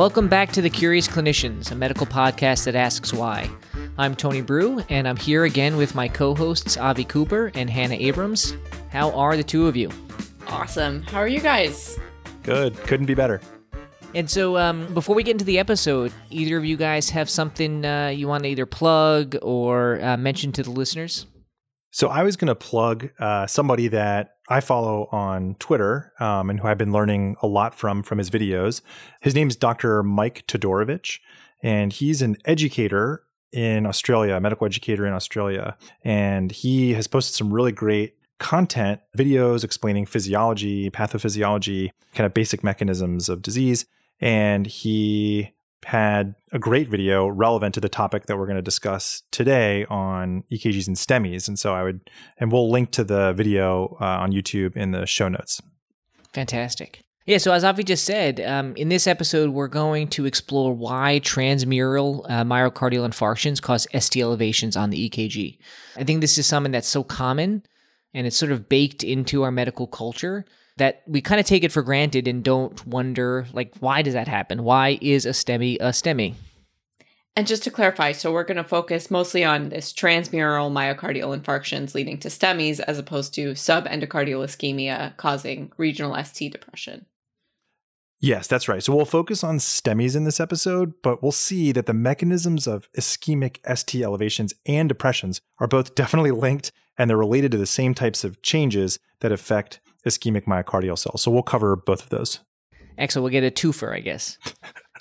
Welcome back to The Curious Clinicians, a medical podcast that asks why. I'm Tony Breu, and I'm here again with my co hosts Avi Cooper and Hannah Abrams. How are the two of you? Awesome. How are you guys? Good. Couldn't be better. And so, um, before we get into the episode, either of you guys have something uh, you want to either plug or uh, mention to the listeners? So, I was going to plug uh, somebody that I follow on Twitter um, and who I've been learning a lot from from his videos. His name is Dr. Mike Todorovic, and he's an educator in Australia, a medical educator in Australia. And he has posted some really great content, videos explaining physiology, pathophysiology, kind of basic mechanisms of disease. And he had a great video relevant to the topic that we're going to discuss today on EKGs and STEMIs. And so I would, and we'll link to the video uh, on YouTube in the show notes. Fantastic. Yeah, so as Avi just said, um, in this episode, we're going to explore why transmural uh, myocardial infarctions cause ST elevations on the EKG. I think this is something that's so common and it's sort of baked into our medical culture that we kind of take it for granted and don't wonder, like, why does that happen? Why is a STEMI a STEMI? And just to clarify, so we're going to focus mostly on this transmural myocardial infarctions leading to STEMIs as opposed to subendocardial ischemia causing regional ST depression. Yes, that's right. So we'll focus on STEMIs in this episode, but we'll see that the mechanisms of ischemic ST elevations and depressions are both definitely linked and they're related to the same types of changes that affect ischemic myocardial cells. So we'll cover both of those. Excellent. We'll get a twofer, I guess.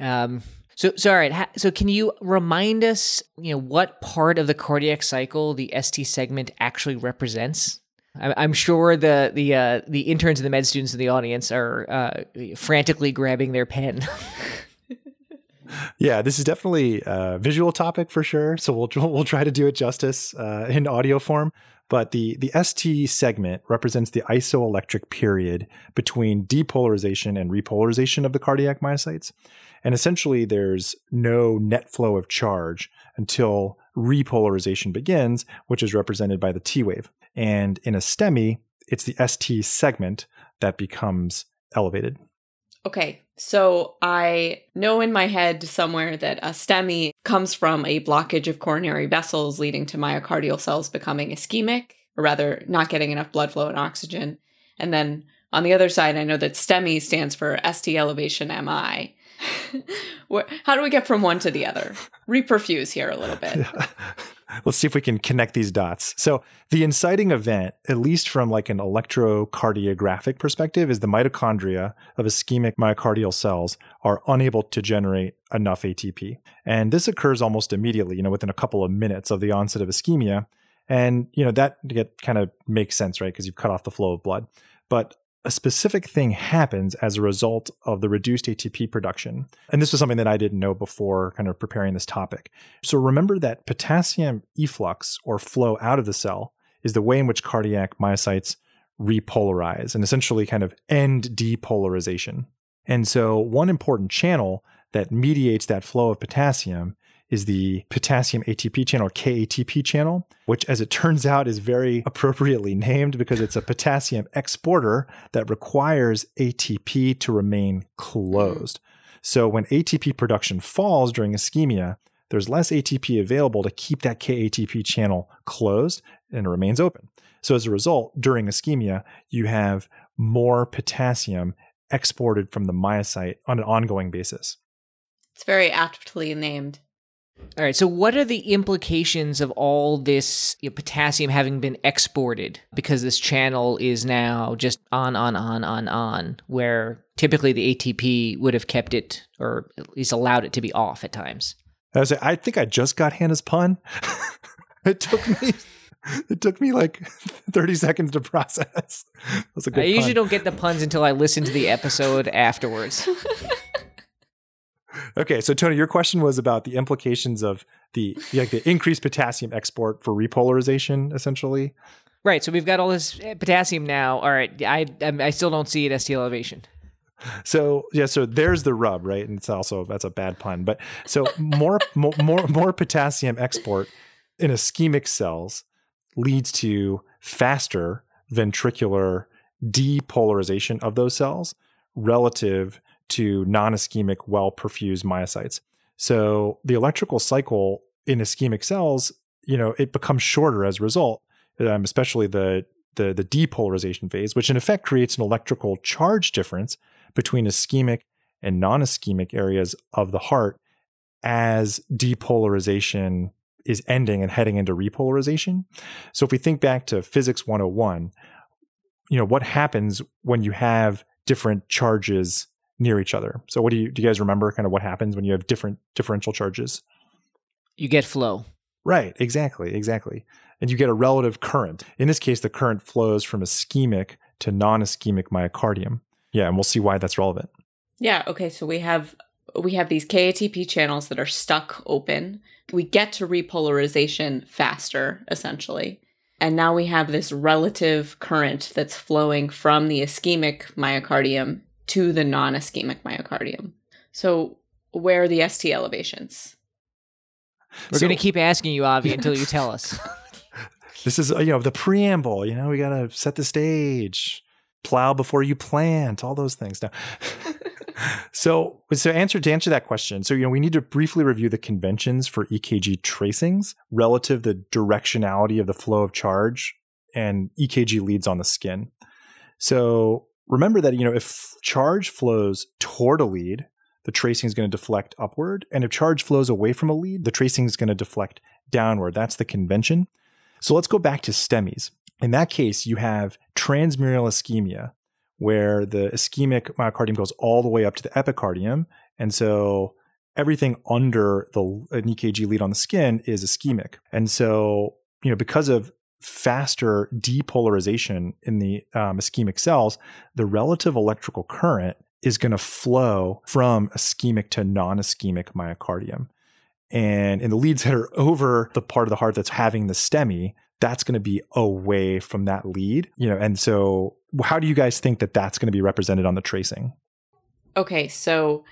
um, so, so all right. So, can you remind us, you know, what part of the cardiac cycle the ST segment actually represents? I'm sure the the uh, the interns and the med students in the audience are uh, frantically grabbing their pen. yeah, this is definitely a visual topic for sure. So we'll we'll try to do it justice uh, in audio form. But the the ST segment represents the isoelectric period between depolarization and repolarization of the cardiac myocytes. And essentially, there's no net flow of charge until repolarization begins, which is represented by the T wave. And in a STEMI, it's the ST segment that becomes elevated. Okay, so I know in my head somewhere that a STEMI comes from a blockage of coronary vessels leading to myocardial cells becoming ischemic, or rather, not getting enough blood flow and oxygen. And then on the other side, I know that STEMI stands for ST elevation MI. How do we get from one to the other? Reperfuse here a little bit. Yeah. Let's see if we can connect these dots. So, the inciting event, at least from like an electrocardiographic perspective, is the mitochondria of ischemic myocardial cells are unable to generate enough ATP. And this occurs almost immediately, you know, within a couple of minutes of the onset of ischemia. And, you know, that kind of makes sense, right? Because you've cut off the flow of blood. But a specific thing happens as a result of the reduced ATP production. And this was something that I didn't know before kind of preparing this topic. So remember that potassium efflux or flow out of the cell is the way in which cardiac myocytes repolarize and essentially kind of end depolarization. And so one important channel that mediates that flow of potassium is the potassium ATP channel, or KATP channel, which, as it turns out, is very appropriately named because it's a potassium exporter that requires ATP to remain closed. So when ATP production falls during ischemia, there's less ATP available to keep that KATP channel closed and it remains open. So as a result, during ischemia, you have more potassium exported from the myocyte on an ongoing basis. It's very aptly named. All right. So, what are the implications of all this you know, potassium having been exported because this channel is now just on, on, on, on, on, where typically the ATP would have kept it or at least allowed it to be off at times? I, was, I think I just got Hannah's pun. it took me. It took me like 30 seconds to process. I usually don't get the puns until I listen to the episode afterwards. Okay, so Tony, your question was about the implications of the like the increased potassium export for repolarization, essentially. Right. So we've got all this eh, potassium now. All right. I I still don't see it as ST elevation. So yeah, so there's the rub, right? And it's also that's a bad pun, but so more more more more potassium export in ischemic cells leads to faster ventricular depolarization of those cells relative to non ischemic, well perfused myocytes. So the electrical cycle in ischemic cells, you know, it becomes shorter as a result, um, especially the, the, the depolarization phase, which in effect creates an electrical charge difference between ischemic and non ischemic areas of the heart as depolarization is ending and heading into repolarization. So if we think back to physics 101, you know, what happens when you have different charges near each other? So what do you do you guys remember kind of what happens when you have different differential charges? You get flow. Right, exactly, exactly. And you get a relative current. In this case, the current flows from ischemic to non-ischemic myocardium. Yeah, and we'll see why that's relevant. Yeah, okay, so we have we have these KATP channels that are stuck open. We get to repolarization faster, essentially. And now we have this relative current that's flowing from the ischemic myocardium to the non ischemic myocardium. So, where are the ST elevations? We're So- going to keep asking you, Avi, until you tell us. This is, you know, the preamble. You know, we got to set the stage, plow before you plant, all those things. Now, so, so answer to answer that question. So, you know, we need to briefly review the conventions for EKG tracings relative to the directionality of the flow of charge and EKG leads on the skin. So, remember that you know if charge flows toward a lead, the tracing is going to deflect upward, and if charge flows away from a lead, the tracing is going to deflect downward. That's the convention. So let's go back to STEMIs. In that case, you have transmural ischemia, where the ischemic myocardium goes all the way up to the epicardium. And so everything under the an EKG lead on the skin is ischemic. And so, you know, because of faster depolarization in the um, ischemic cells, the relative electrical current is going to flow from ischemic to non ischemic myocardium. And in the leads that are over the part of the heart that's having the STEMI, that's going to be away from that lead, you know. And so, how do you guys think that that's going to be represented on the tracing? Okay, so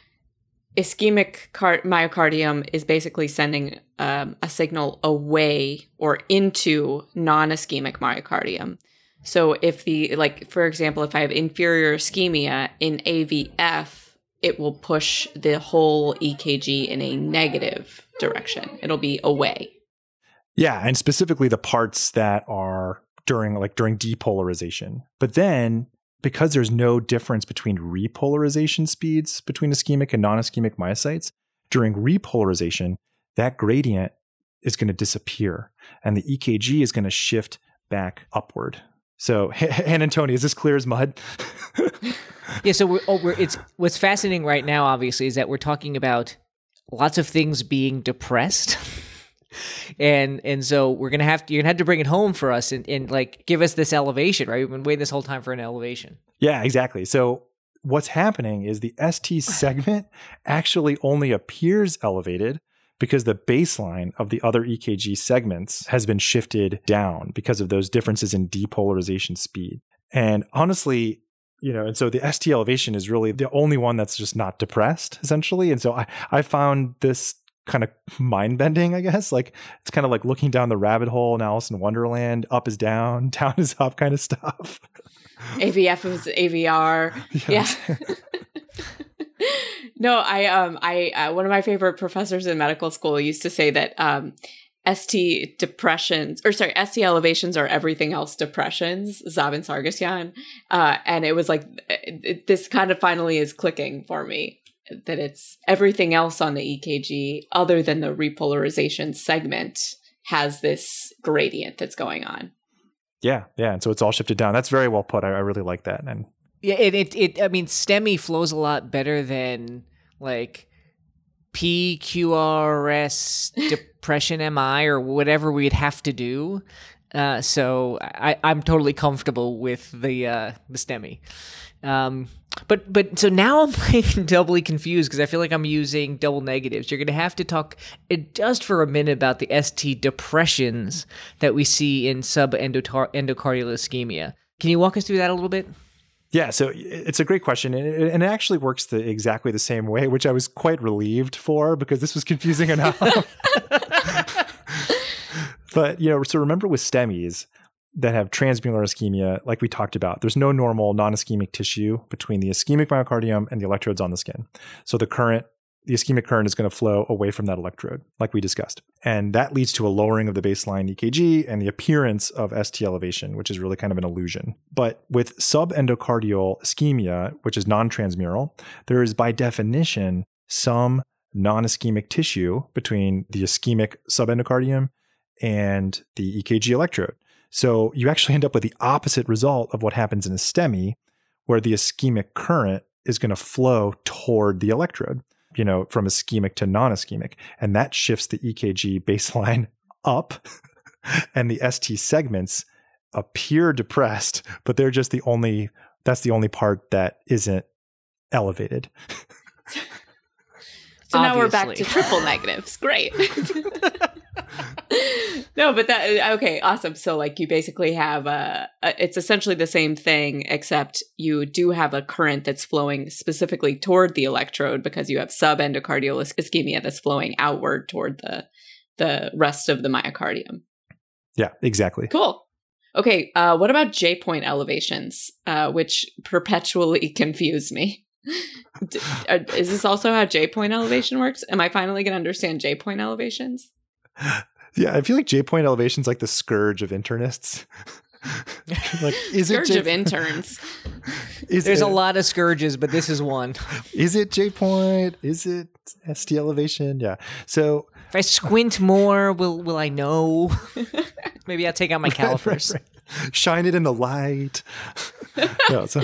ischemic car- myocardium is basically sending um, a signal away or into non ischemic myocardium. So if the, like, for example, if I have inferior ischemia in AVF, it will push the whole EKG in a negative direction. It'll be away. Yeah, and specifically the parts that are during like during depolarization. But then because there's no difference between repolarization speeds between ischemic and non-ischemic myocytes, during repolarization, that gradient is going to disappear and the EKG is going to shift back upward. So, and Tony, is this clear as mud? yeah, so we're, oh, we're, it's what's fascinating right now, obviously, is that we're talking about lots of things being depressed. and and so we're gonna have to you're gonna have to bring it home for us and, and like give us this elevation, right? We've been waiting this whole time for an elevation. Yeah, exactly. So what's happening is the ST segment actually only appears elevated because the baseline of the other EKG segments has been shifted down because of those differences in depolarization speed. And honestly, you know, and so the ST elevation is really the only one that's just not depressed, essentially. And so I, I found this kind of mind bending, I guess. Like it's kind of like looking down the rabbit hole in Alice in Wonderland, up is down, down is up kind of stuff. AVF is AVR. Yeah. no, I um I uh, one of my favorite professors in medical school used to say that um ST depressions or sorry ST elevations are everything else depressions Zaven Sargsyan uh and it was like it, this kind of finally is clicking for me that it's everything else on the EKG other than the repolarization segment has this gradient that's going on. Yeah, yeah, and so it's all shifted down. That's very well put. I, I really like that. And yeah, it, it it I mean STEMI flows a lot better than like PQRS depression MI or whatever we'd have to do. Uh, so I, I'm totally comfortable with the uh, the STEMI. Um, but but so now I'm like doubly confused because I feel like I'm using double negatives. You're going to have to talk uh, just for a minute about the ST depressions that we see in subendocardial ischemia. Can you walk us through that a little bit? Yeah, so it's a great question, and it, and it actually works the exactly the same way, which I was quite relieved for because this was confusing enough. but you know, so remember with STEMIs, that have transmural ischemia, like we talked about, there's no normal non ischemic tissue between the ischemic myocardium and the electrodes on the skin. So the current, the ischemic current is going to flow away from that electrode, like we discussed. And that leads to a lowering of the baseline EKG and the appearance of ST elevation, which is really kind of an illusion. But with subendocardial ischemia, which is non transmural, there is by definition some non ischemic tissue between the ischemic subendocardium and the EKG electrode. So you actually end up with the opposite result of what happens in a STEMI, where the ischemic current is going to flow toward the electrode, you know, from ischemic to non ischemic. And that shifts the EKG baseline up, and the ST segments appear depressed, but they're just the only, that's the only part that isn't elevated. So now we're back to triple negatives. Great. no, but that okay, awesome. So like you basically have a, a it's essentially the same thing except you do have a current that's flowing specifically toward the electrode because you have subendocardial ischemia that's flowing outward toward the the rest of the myocardium. Yeah, exactly. Cool. Okay, uh, what about J point elevations, uh, which perpetually confuse me? D- uh, is this also how J point elevation works? Am I finally going to understand J point elevations? Yeah, I feel like J point elevation's like the scourge of internists. like, is Scourge it J- of interns. Is There's it, a lot of scourges, but this is one. Is it J point? Is it ST elevation? Yeah. So If I squint more, will will I know? Maybe I'll take out my Right, right, calipers. right. Shine it in the light. no, so,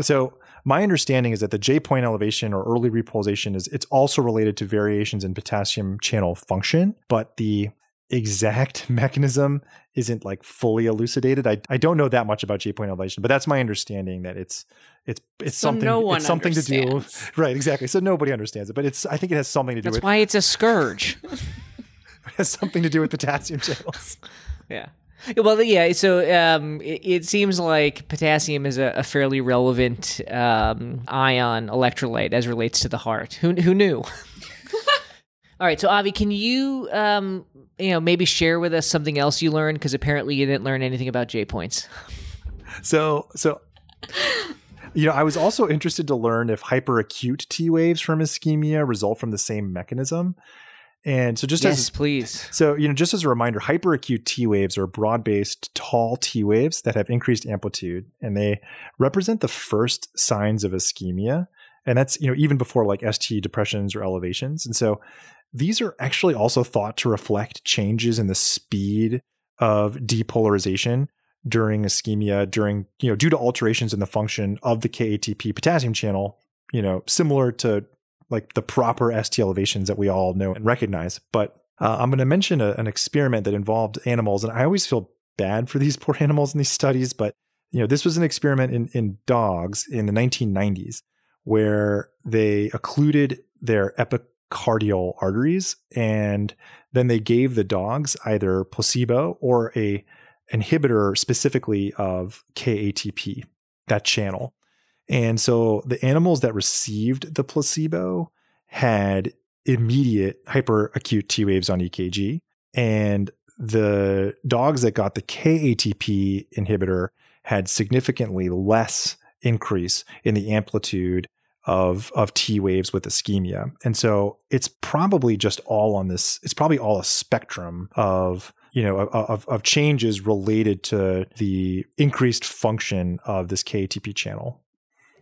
so my understanding is that the J point elevation or early repolarization is it's also related to variations in potassium channel function, but the exact mechanism isn't like fully elucidated. I, I don't know that much about J point elevation, but that's my understanding that it's it's it's So something no one it's something to do understands. right exactly. So nobody understands it, but it's I think it has something to do That's with why it's a scourge. it has something to do with potassium channels. Yeah. Well, yeah. So um, it, it seems like potassium is a, a fairly relevant um, ion electrolyte as relates to the heart. Who who knew? All right. So Avi, can you um, you know maybe share with us something else you learned because apparently you didn't learn anything about J points. So, so you know, I was also interested to learn if hyperacute T waves from ischemia result from the same mechanism. And so, just yes, as please. so, you know, just as a reminder, hyperacute T waves are broad-based, tall T waves that have increased amplitude, and they represent the first signs of ischemia. And that's you know even before like ST depressions or elevations. And so, these are actually also thought to reflect changes in the speed of depolarization during ischemia during you know due to alterations in the function of the KATP potassium channel you know similar to like the proper ST elevations that we all know and recognize but uh, I'm going to mention a, an experiment that involved animals and I always feel bad for these poor animals in these studies but you know this was an experiment in in dogs in the 1990s where they occluded their epicardial arteries and then they gave the dogs either placebo or a inhibitor specifically of KATP, that channel. And so the animals that received the placebo had immediate hyperacute T waves on EKG. And the dogs that got the KATP inhibitor had significantly less increase in the amplitude of of T waves with ischemia. And so it's probably just all on this it's probably all a spectrum of you know of of changes related to the increased function of this KATP channel.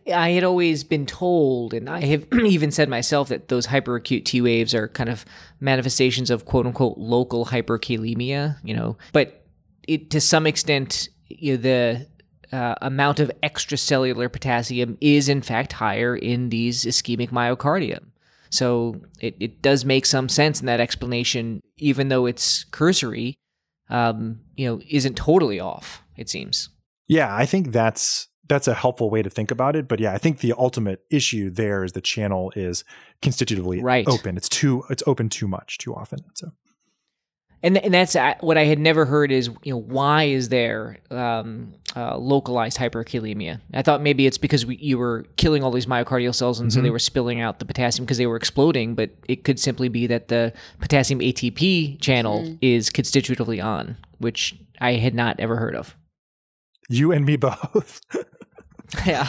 I had always been told, and I have even said myself, that those hyperacute T waves are kind of manifestations of quote unquote local hyperkalemia, you know, but it, to some extent, you know, the uh, amount of extracellular potassium is in fact higher in these ischemic myocardium. So it, it does make some sense in that explanation, even though it's cursory, um, you know, isn't totally off, it seems. Yeah, I think that's that's a helpful way to think about it. But yeah, I think the ultimate issue there is the channel is constitutively Right. open. It's too it's open too much too often. So and and that's what I had never heard is you know why is there um, uh, localized hyperkalemia? I thought maybe it's because we, you were killing all these myocardial cells and so they Mhm. were spilling out the potassium because they were exploding, but it could simply be that the potassium ATP channel Mm. is constitutively on, which I had not ever heard of. You and me both. yeah.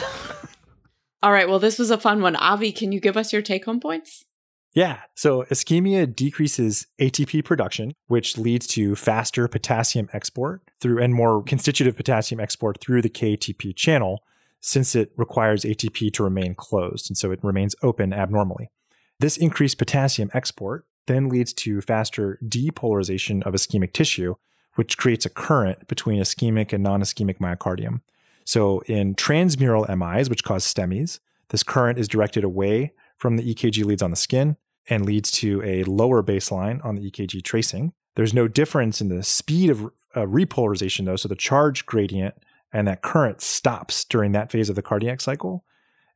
All right. Well, this was a fun one. Avi, can you give us your take home points? Yeah. So ischemia decreases ATP production, which leads to faster potassium export through and more constitutive potassium export through the KATP channel, since it requires ATP to remain closed. And so it remains open abnormally. This increased potassium export then leads to faster depolarization of ischemic tissue, which creates a current between ischemic and non ischemic myocardium. So in transmural MIs, which cause STEMIs, this current is directed away from the EKG leads on the skin and leads to a lower baseline on the EKG tracing. There's no difference in the speed of uh, repolarization, though. So the charge gradient and that current stops during that phase of the cardiac cycle.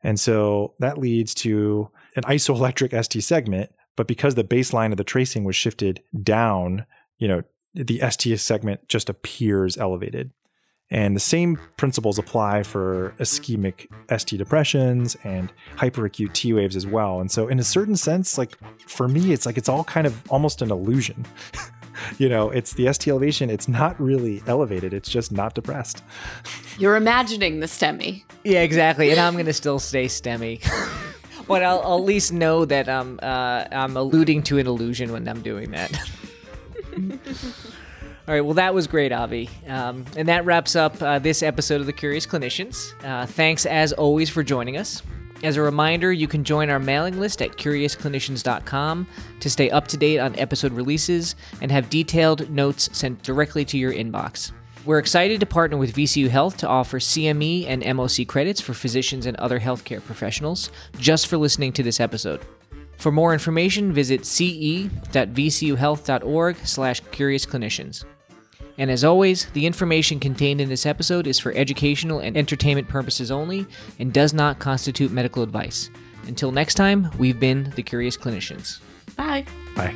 And so that leads to an isoelectric ST segment. But because the baseline of the tracing was shifted down, you know, the ST segment just appears elevated. And the same principles apply for ischemic ST depressions and hyperacute T waves as well. And so, in a certain sense, like for me, it's like it's all kind of almost an illusion. you know, it's the ST elevation, it's not really elevated, it's just not depressed. You're imagining the STEMI. Yeah, exactly. And I'm going to still stay STEMI. but I'll, I'll, at least know that I'm, uh, I'm alluding to an illusion when I'm doing that. All right, well, that was great, Avi. Um, and that wraps up uh, this episode of The Curious Clinicians. Uh, thanks, as always, for joining us. As a reminder, you can join our mailing list at curiousclinicians.com to stay up to date on episode releases and have detailed notes sent directly to your inbox. We're excited to partner with VCU Health to offer CME and MOC credits for physicians and other healthcare professionals just for listening to this episode. For more information, visit ce.vcuhealth.org slash curiousclinicians. And as always, the information contained in this episode is for educational and entertainment purposes only and does not constitute medical advice. Until next time, we've been the Curious Clinicians. Bye. Bye.